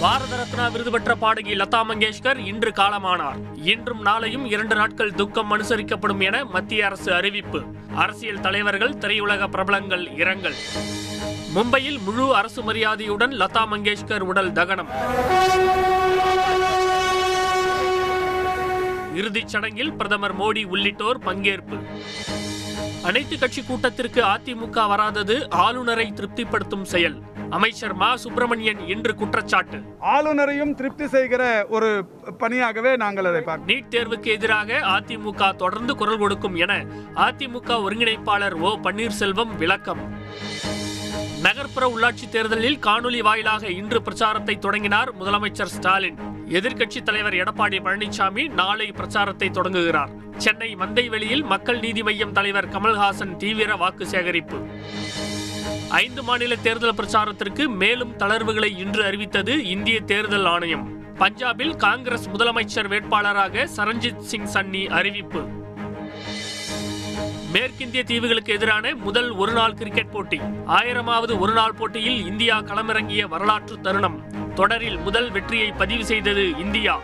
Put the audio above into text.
பாரத ரத்னா விருது பெற்ற பாடகி லதா மங்கேஷ்கர் இன்று காலமானார். இன்றும் நாளையும் இரண்டு நாட்கள் துக்கம் அனுசரிக்கப்படும் என மத்திய அரசு அறிவிப்பு. அரசியல் தலைவர்கள் திரையுலக பிரபலங்கள் இரங்கல். மும்பையில் முழு அரசு மரியாதையுடன் லதா மங்கேஷ்கர் உடல் தகனம். இறுதிச் சடங்கில் பிரதமர் மோடி உள்ளிட்டோர் பங்கேற்பு. அனைத்து கட்சி கூட்டத்திற்கு அதிமுக வராதது ஆளுநரை திருப்திப்படுத்தும் செயல். அமைச்சர் மா சுப்பிரமணியன் இன்று குற்றச்சாட்டு. ஆளுநரையும் திருப்தி செய்கிற ஒரு பணியாகவே நாங்கள் அதை பார்க்கிறோம். நீட் தேர்வுக்கு எதிராக அதிமுக தொடர்ந்து குரல் கொடுக்கும் என அதிமுக ஒருங்கிணைப்பாளர் ஓ பன்னீர்செல்வம் விளக்கம். நகர்ப்புற உள்ளாட்சி தேர்தலில் காணொலி வாயிலாக இன்று பிரச்சாரத்தை தொடங்கினார் முதலமைச்சர் ஸ்டாலின். எதிர்க்கட்சித் தலைவர் எடப்பாடி பழனிசாமி நாளை பிரச்சாரத்தை தொடங்குகிறார். சென்னை மந்தைவெளியில் மக்கள் நீதி மய்யம் தலைவர் கமல்ஹாசன் தீவிர வாக்கு சேகரிப்பு. ஐந்து மாநில தேர்தல் பிரச்சாரத்திற்கு மேலும் தளர்வுகளை இன்று அறிவித்தது இந்திய தேர்தல் ஆணையம். பஞ்சாபில் காங்கிரஸ் முதலமைச்சர் வேட்பாளராக சரண்ஜித் சிங் சன்னி அறிவிப்பு. மேற்கிந்திய தீவுகளுக்கு எதிரான முதல் ஒருநாள் கிரிக்கெட் போட்டி. ஆயிரமாவது ஒருநாள் போட்டியில் இந்தியா களமிறங்கிய வரலாற்று தருணம். தொடரில் முதல் வெற்றியை பதிவு செய்தது இந்தியா.